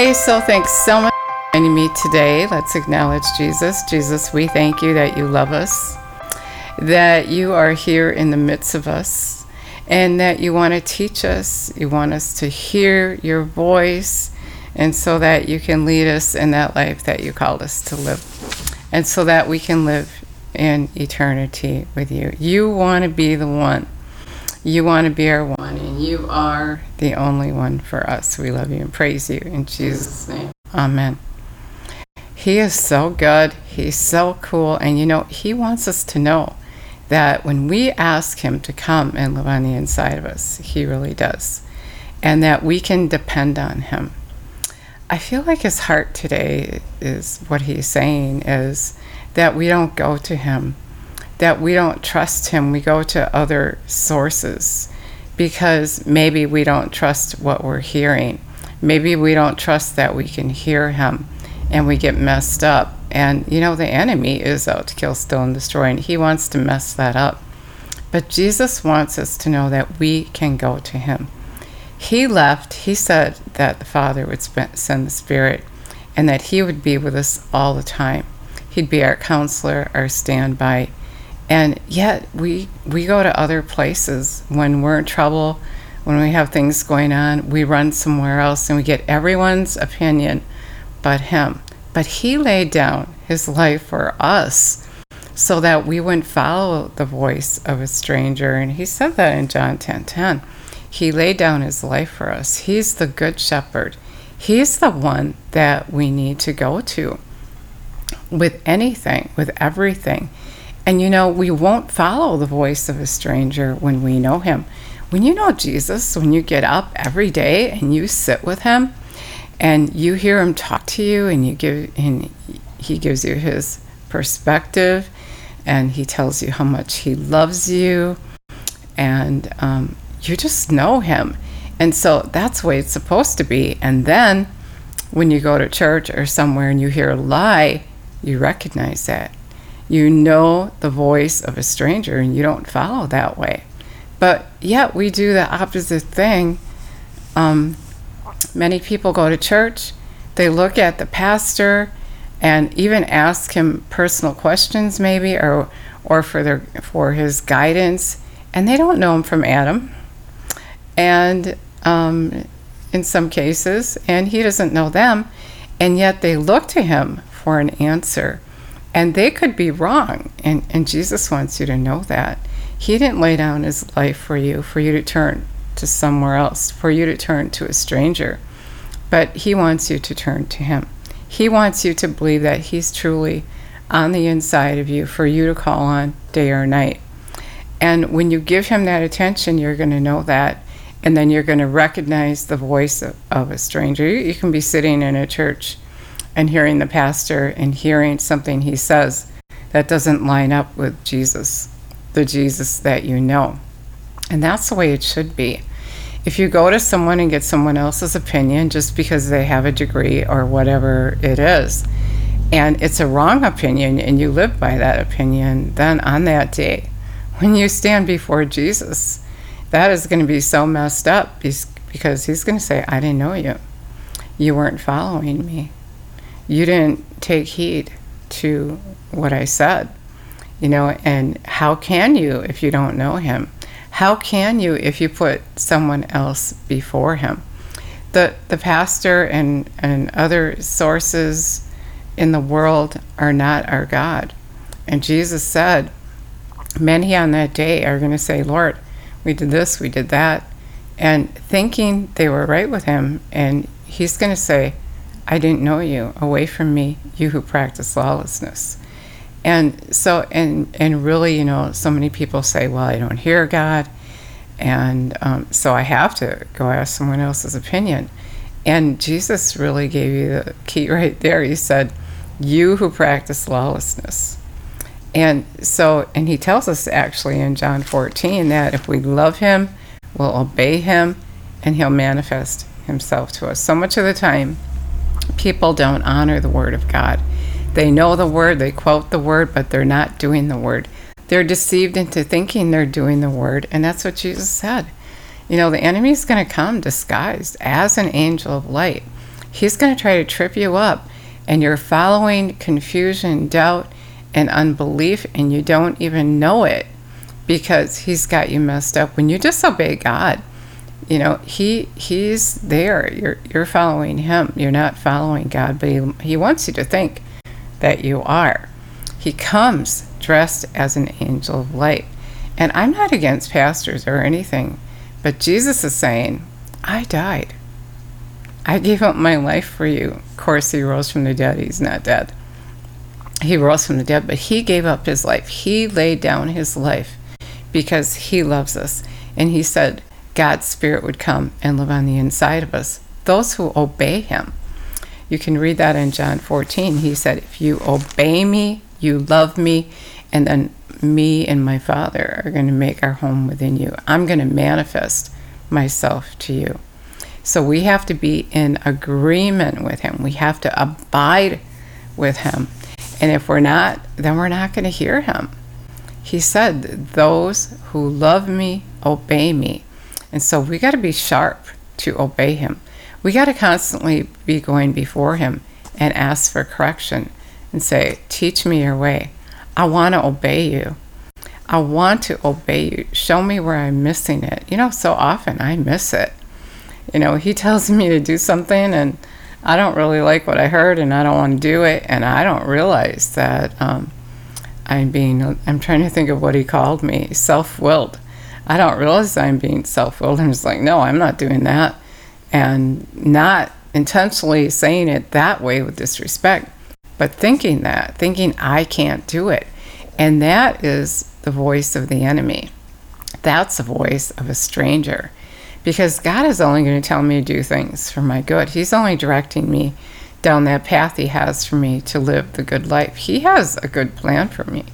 Hey, so thanks so much for joining me today. Let's acknowledge Jesus. Jesus, we thank you that you love us, that you are here in the midst of us, and that you want to teach us. You want us to hear your voice, and so that you can lead us in that life that you called us to live, and so that we can live in eternity with you. You want to be the one. You want to be our one, you are the only one for us. We love you and praise you in Jesus' name. Amen. He is so good. He's so cool. And you know, He wants us to know that when we ask Him to come and live on the inside of us, He really does. And that we can depend on Him. I feel like His heart today is what He's saying is that we don't go to Him that we don't trust him. We go to other sources because maybe we don't trust what we're hearing. Maybe we don't trust that we can hear him and we get messed up. And you know, the enemy is out to kill, steal, and destroy, and he wants to mess that up. But Jesus wants us to know that we can go to him. He left, he said that the Father would send the Spirit and that he would be with us all the time. He'd be our counselor, our standby and yet we we go to other places when we're in trouble when we have things going on. We run somewhere else and we get everyone's opinion but him. But he laid down his life for us so that we wouldn't follow the voice of a stranger. And he said that in john 10 10 he laid down his life for us. He's the good shepherd. He's the one that we need to go to with anything with everything and you know, we won't follow the voice of a stranger when we know him. When you know Jesus, when you get up every day and you sit with him and you hear him talk to you and you give and he gives you his perspective and he tells you how much he loves you and um, you just know him. And so that's the way it's supposed to be. And then when you go to church or somewhere and you hear a lie, you recognize that you know the voice of a stranger and you don't follow that way. But yet we do the opposite thing. Um, many people go to church, they look at the pastor and even ask him personal questions maybe or or for their for his guidance and they don't know him from Adam. And um, in some cases, and he doesn't know them, and yet they look to him for an answer. And they could be wrong. And, and Jesus wants you to know that. He didn't lay down his life for you, for you to turn to somewhere else, for you to turn to a stranger. But he wants you to turn to him. He wants you to believe that he's truly on the inside of you for you to call on day or night. And when you give him that attention, you're going to know that. And then you're going to recognize the voice of, of a stranger. You, you can be sitting in a church and hearing the pastor and hearing something he says that doesn't line up with Jesus, the Jesus that you know. And that's the way it should be. If you go to someone and get someone else's opinion just because they have a degree or whatever it is, and it's a wrong opinion and you live by that opinion, then on that day, when you stand before Jesus, that is going to be so messed up because he's going to say, I didn't know you. You weren't following me you didn't take heed to what I said. You know, and how can you if you don't know him? How can you if you put someone else before him? The the pastor and, and other sources in the world are not our God. And Jesus said, Many on that day are going to say, Lord, we did this, we did that, and thinking they were right with him. And he's going to say, I didn't know you. Away from me, you who practice lawlessness. And so, and, and really, you know, so many people say, well, I don't hear God. And um, so I have to go ask someone else's opinion. And Jesus really gave you the key right there. He said, You who practice lawlessness. And so, and he tells us actually in John 14 that if we love him, we'll obey him, and he'll manifest himself to us. So much of the time, people don't honor the Word of God. They know the Word, they quote the Word, but they're not doing the Word. They're deceived into thinking they're doing the Word, and that's what Jesus said. You know, the enemy is going to come disguised as an angel of light. He's going to try to trip you up, and you're following confusion, doubt, and unbelief, and you don't even know it because He's got you messed up. When you disobey God, you know He He's there. You're you're following Him. You're not following God, but He He wants you to think that you are. He comes dressed as an angel of light. And I'm not against pastors or anything, but Jesus is saying, I died. I gave up my life for you. Of course, he rose from the dead. He's not dead. He rose from the dead, but he gave up his life. He laid down his life because he loves us. And he said God's Spirit would come and live on the inside of us, those who obey him. You can read that in John 14. He said, If you obey me, you love me, and then me and my Father are going to make our home within you. I'm going to manifest myself to you. So we have to be in agreement with Him. We have to abide with Him. And if we're not, then we're not going to hear Him. He said, Those who love me obey me. And so we got to be sharp to obey Him. We got to constantly be going before Him and ask for correction and say, Teach me your way. I want to obey you. I want to obey you. Show me where I'm missing it. You know, so often I miss it. You know, he tells me to do something and I don't really like what I heard and I don't want to do it. And I don't realize that um, I'm being, I'm trying to think of what he called me self willed. I don't realize I'm being self willed. I'm just like, no, I'm not doing that. And not intentionally saying it that way with disrespect, but thinking that, thinking I can't do it. And that is the voice of the enemy. That's the voice of a stranger. Because God is only going to tell me to do things for my good. He's only directing me down that path He has for me to live the good life. He has a good plan for me.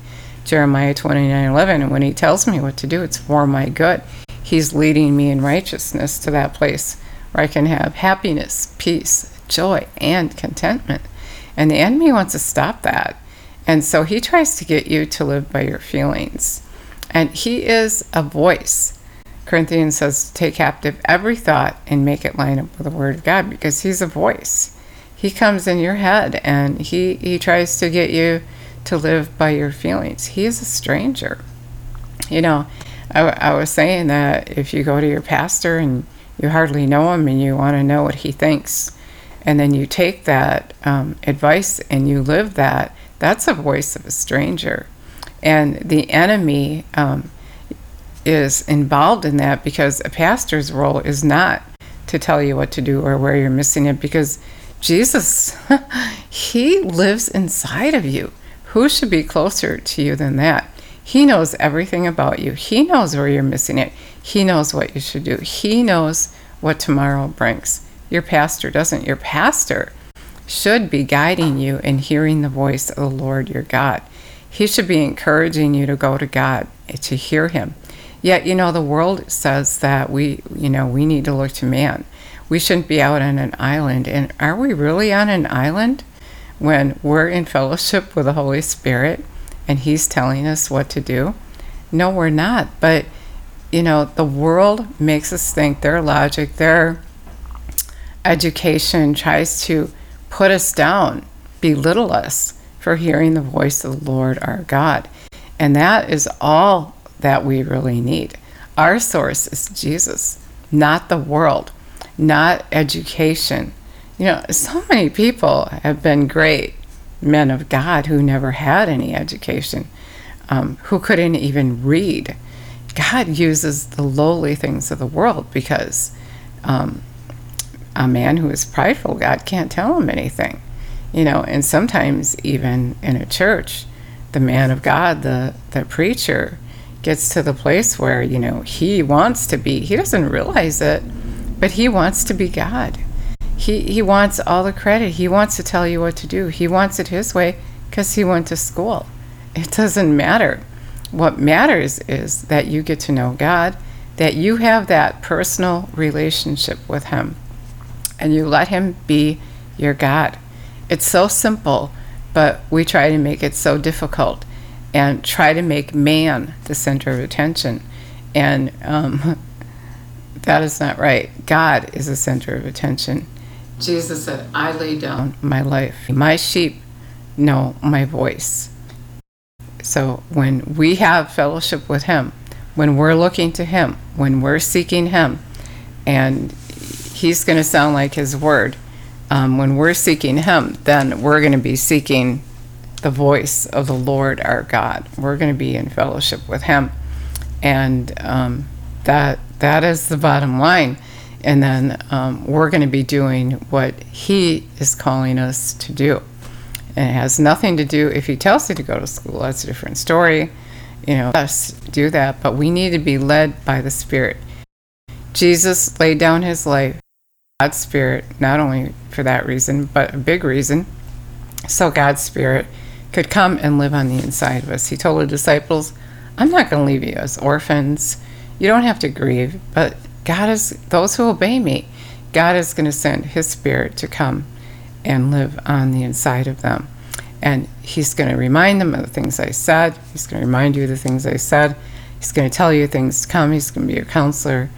Jeremiah 29 11. And when He tells me what to do, it's for my good. He's leading me in righteousness to that place where I can have happiness, peace, joy, and contentment. And the enemy wants to stop that. And so he tries to get you to live by your feelings. And he is a voice. Corinthians says, take captive every thought and make it line up with the word of God because he's a voice. He comes in your head and he, he tries to get you to live by your feelings. He is a stranger. You know, I, I was saying that if you go to your pastor and you hardly know him and you want to know what he thinks, and then you take that um, advice and you live that, that's a voice of a stranger. And the enemy um, is involved in that because a pastor's role is not to tell you what to do or where you're missing it because Jesus, He lives inside of you. Who should be closer to you than that? He knows everything about you. He knows where you're missing it. He knows what you should do. He knows what tomorrow brings. Your pastor doesn't. Your pastor should be guiding you and hearing the voice of the Lord your God. He should be encouraging you to go to God, to hear Him. Yet, you know, the world says that we, you know, we need to look to man. We shouldn't be out on an island. And are we really on an island when we're in fellowship with the Holy Spirit and He's telling us what to do? No, we're not. But, you know, the world makes us think their logic, their education tries to put us down, belittle us for hearing the voice of the Lord our God. And that is all that we really need. Our source is Jesus, not the world, not education. You know, so many people have been great men of God who never had any education, um, who couldn't even read. God uses the lowly things of the world because um, a man who is prideful, God can't tell him anything. You know, and sometimes even in a church, the man of God, the, the preacher, gets to the place where, you know, he wants to be, he doesn't realize it, but he wants to be God. He, he wants all the credit. He wants to tell you what to do. He wants it his way because he went to school. It doesn't matter. What matters is that you get to know God, that you have that personal relationship with Him and you let Him be your God. It's so simple, but we try to make it so difficult and try to make man the center of attention. And um, that is not right. God is the center of attention. Jesus said, I lay down my life. My sheep know my voice. So when we have fellowship with Him, when we're looking to Him, when we're seeking Him, and He's going to sound like His Word, um, when we're seeking Him, then we're going to be seeking the voice of the Lord our God. We're going to be in fellowship with Him, and um, that that is the bottom line. And then um, we're going to be doing what He is calling us to do. And it has nothing to do if He tells you to go to school. That's a different story. You know, us do that, but we need to be led by the Spirit. Jesus laid down His life, God's Spirit, not only for that reason, but a big reason, so God's Spirit could come and live on the inside of us. He told the disciples, I'm not going to leave you as orphans. You don't have to grieve, but God is, those who obey me, God is going to send His Spirit to come and live on the inside of them. And He's going to remind them of the things I said. He's going to remind you of the things I said. He's going to tell you things to come. He's going to be your counselor.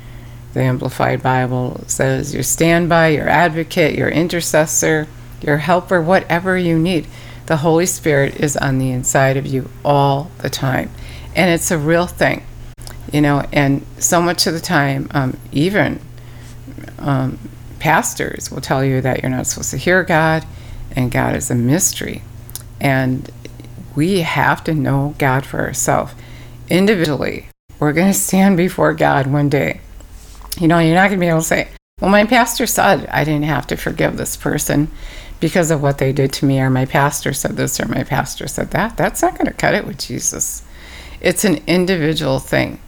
The Amplified Bible says your standby, your advocate, your intercessor, your helper, whatever you need the Holy Spirit is on the inside of you all the time. And it's a real thing, you know, and so much of the time, um, even um, pastors will tell you that you're not supposed to hear God and God is a mystery. And we have to know God for ourselves. Individually, we're going to stand before God one day. You know, you're not going to be able to say, well, my pastor said I didn't have to forgive this person because of what they did to me, or my pastor said this, or my pastor said that. That's not going to cut it with Jesus. It's an individual thing.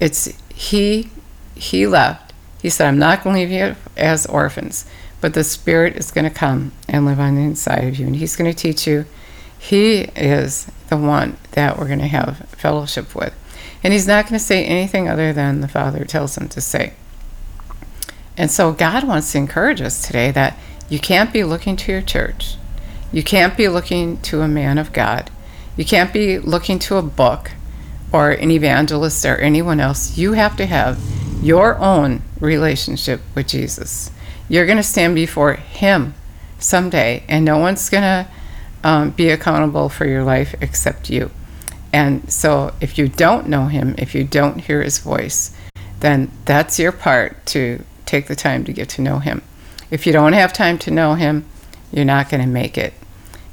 It's he he left. He said, I'm not going to leave you as orphans, but the Spirit is going to come and live on the inside of you, and He's going to teach you. He is the one that we're going to have fellowship with. And He's not going to say anything other than the Father tells Him to say. And so God wants to encourage us today that you can't be looking to your church. You can't be looking to a man of God. You can't be looking to a book or an evangelist or anyone else. You have to have your own relationship with Jesus. You're going to stand before Him someday, and no one's going to um, be accountable for your life except you. And so, if you don't know Him, if you don't hear His voice, then that's your part to take the time to get to know Him. If you don't have time to know Him, you're not going to make it.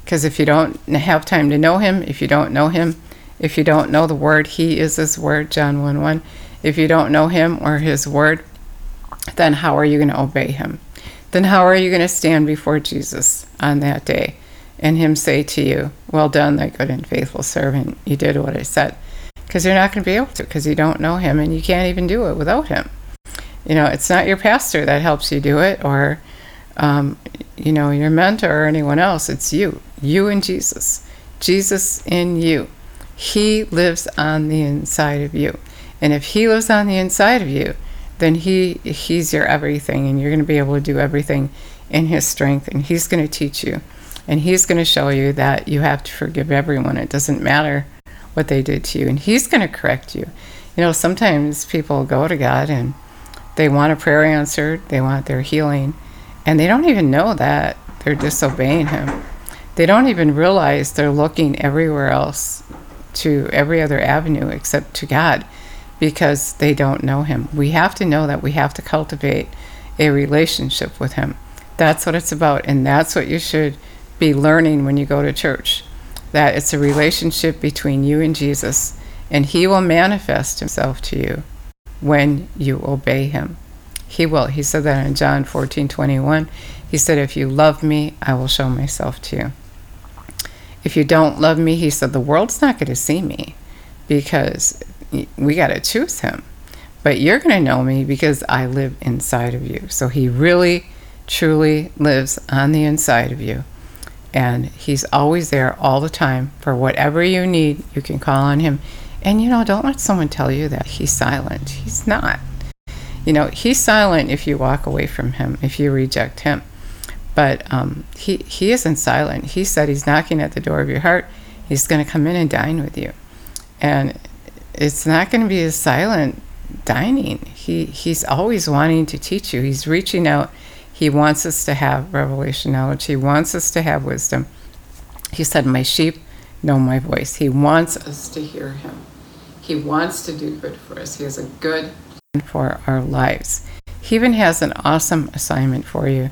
Because if you don't have time to know Him, if you don't know Him, if you don't know the Word, He is His Word, John 1 1. If you don't know Him or His Word, then how are you going to obey Him? Then how are you going to stand before Jesus on that day and Him say to you, Well done, thy good and faithful servant. You did what I said. Because you're not going to be able to, because you don't know Him and you can't even do it without Him. You know, it's not your pastor that helps you do it or um, you know, your mentor or anyone else. It's you, you and Jesus. Jesus in you. He lives on the inside of you. And if he lives on the inside of you, then he he's your everything and you're going to be able to do everything in his strength and he's going to teach you. And he's going to show you that you have to forgive everyone. It doesn't matter what they did to you and he's going to correct you. You know, sometimes people go to God and they want a prayer answered, they want their healing, and they don't even know that they're disobeying him. They don't even realize they're looking everywhere else to every other avenue except to God because they don't know him. We have to know that we have to cultivate a relationship with him. That's what it's about and that's what you should be learning when you go to church. That it's a relationship between you and Jesus and he will manifest himself to you when you obey him. He will. He said that in John 14 21. He said, If you love me, I will show myself to you. If you don't love me, he said, the world's not going to see me because we got to choose him. But you're going to know me because I live inside of you. So he really, truly lives on the inside of you. And he's always there all the time for whatever you need. You can call on him. And you know, don't let someone tell you that he's silent. He's not. You know, he's silent if you walk away from him, if you reject him. But um, he, he isn't silent. He said he's knocking at the door of your heart. He's going to come in and dine with you. And it's not going to be a silent dining. He, he's always wanting to teach you. He's reaching out. He wants us to have revelation knowledge. He wants us to have wisdom. He said, My sheep know my voice. He wants us to hear him. He wants to do good for us. He has a good plan for our lives. He even has an awesome assignment for you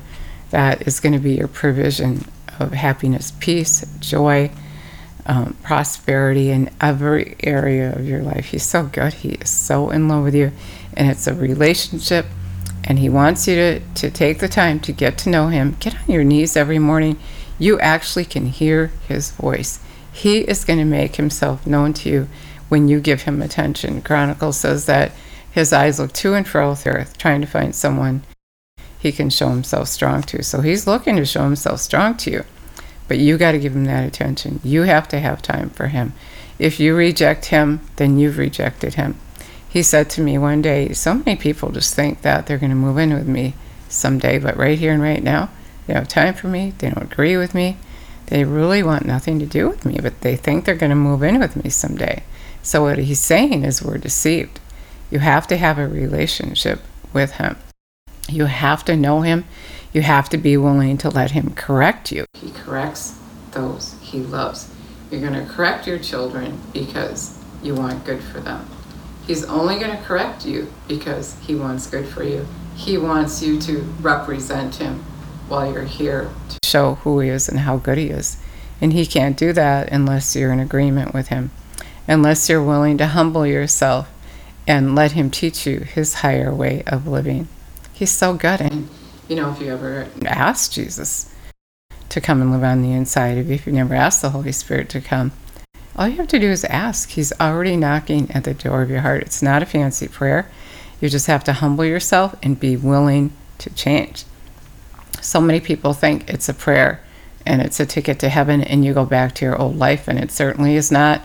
that is going to be your provision of happiness, peace, joy, um, prosperity in every area of your life. He's so good. He is so in love with you. And it's a relationship. And He wants you to, to take the time to get to know Him. Get on your knees every morning. You actually can hear His voice. He is going to make Himself known to you when you give Him attention. Chronicle says that His eyes look to and fro the earth, trying to find someone He can show Himself strong to. So He's looking to show Himself strong to you. But you got to give him that attention. You have to have time for him. If you reject him, then you've rejected him. He said to me one day, So many people just think that they're going to move in with me someday, but right here and right now, they don't have time for me. They don't agree with me. They really want nothing to do with me, but they think they're going to move in with me someday. So, what he's saying is, we're deceived. You have to have a relationship with him. You have to know him you have to be willing to let Him correct you. He corrects those He loves. You're going to correct your children because you want good for them. He's only going to correct you because He wants good for you. He wants you to represent Him while you're here to show who He is and how good He is. And He can't do that unless you're in agreement with Him, unless you're willing to humble yourself and let Him teach you His higher way of living. He's so good. And you know, if you ever ask Jesus to come and live on the inside of you, if you never asked the Holy Spirit to come, all you have to do is ask. He's already knocking at the door of your heart. It's not a fancy prayer. You just have to humble yourself and be willing to change. So many people think it's a prayer and it's a ticket to heaven and you go back to your old life, and it certainly is not.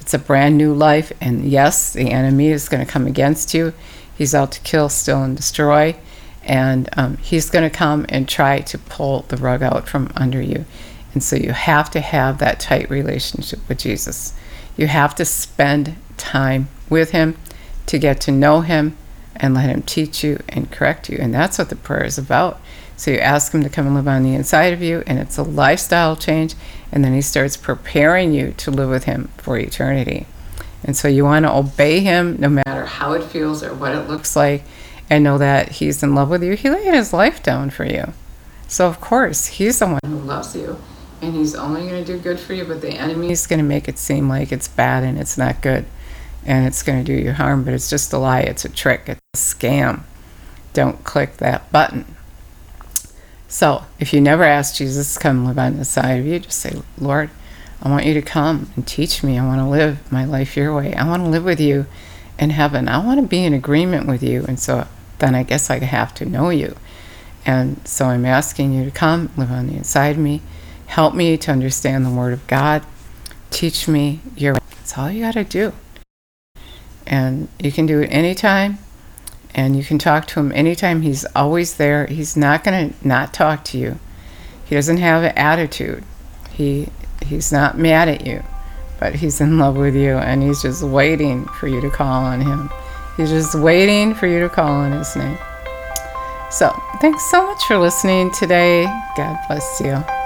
It's a brand new life, and yes, the enemy is going to come against you. He's out to kill, steal, and destroy and um, he's going to come and try to pull the rug out from under you. And so you have to have that tight relationship with Jesus. You have to spend time with him to get to know him and let him teach you and correct you. And that's what the prayer is about. So you ask him to come and live on the inside of you, and it's a lifestyle change. And then he starts preparing you to live with him for eternity. And so you want to obey him no matter how it feels or what it looks like and know that He's in love with you. He laid His life down for you. So, of course, He's the one who loves you. And He's only going to do good for you, but the enemy is going to make it seem like it's bad and it's not good. And it's going to do you harm, but it's just a lie. It's a trick. It's a scam. Don't click that button. So, if you never ask Jesus to come live on the side of you, just say, Lord, I want you to come and teach me. I want to live my life your way. I want to live with you in heaven. I want to be in agreement with you. And so then I guess I have to know you. And so I'm asking you to come, live on the inside of me, help me to understand the Word of God, teach me your. That's all you got to do. And you can do it anytime, and you can talk to him anytime. He's always there. He's not going to not talk to you. He doesn't have an attitude. He he's not mad at you but he's in love with you and he's just waiting for you to call on him. He's just waiting for you to call on his name. So, thanks so much for listening today. God bless you.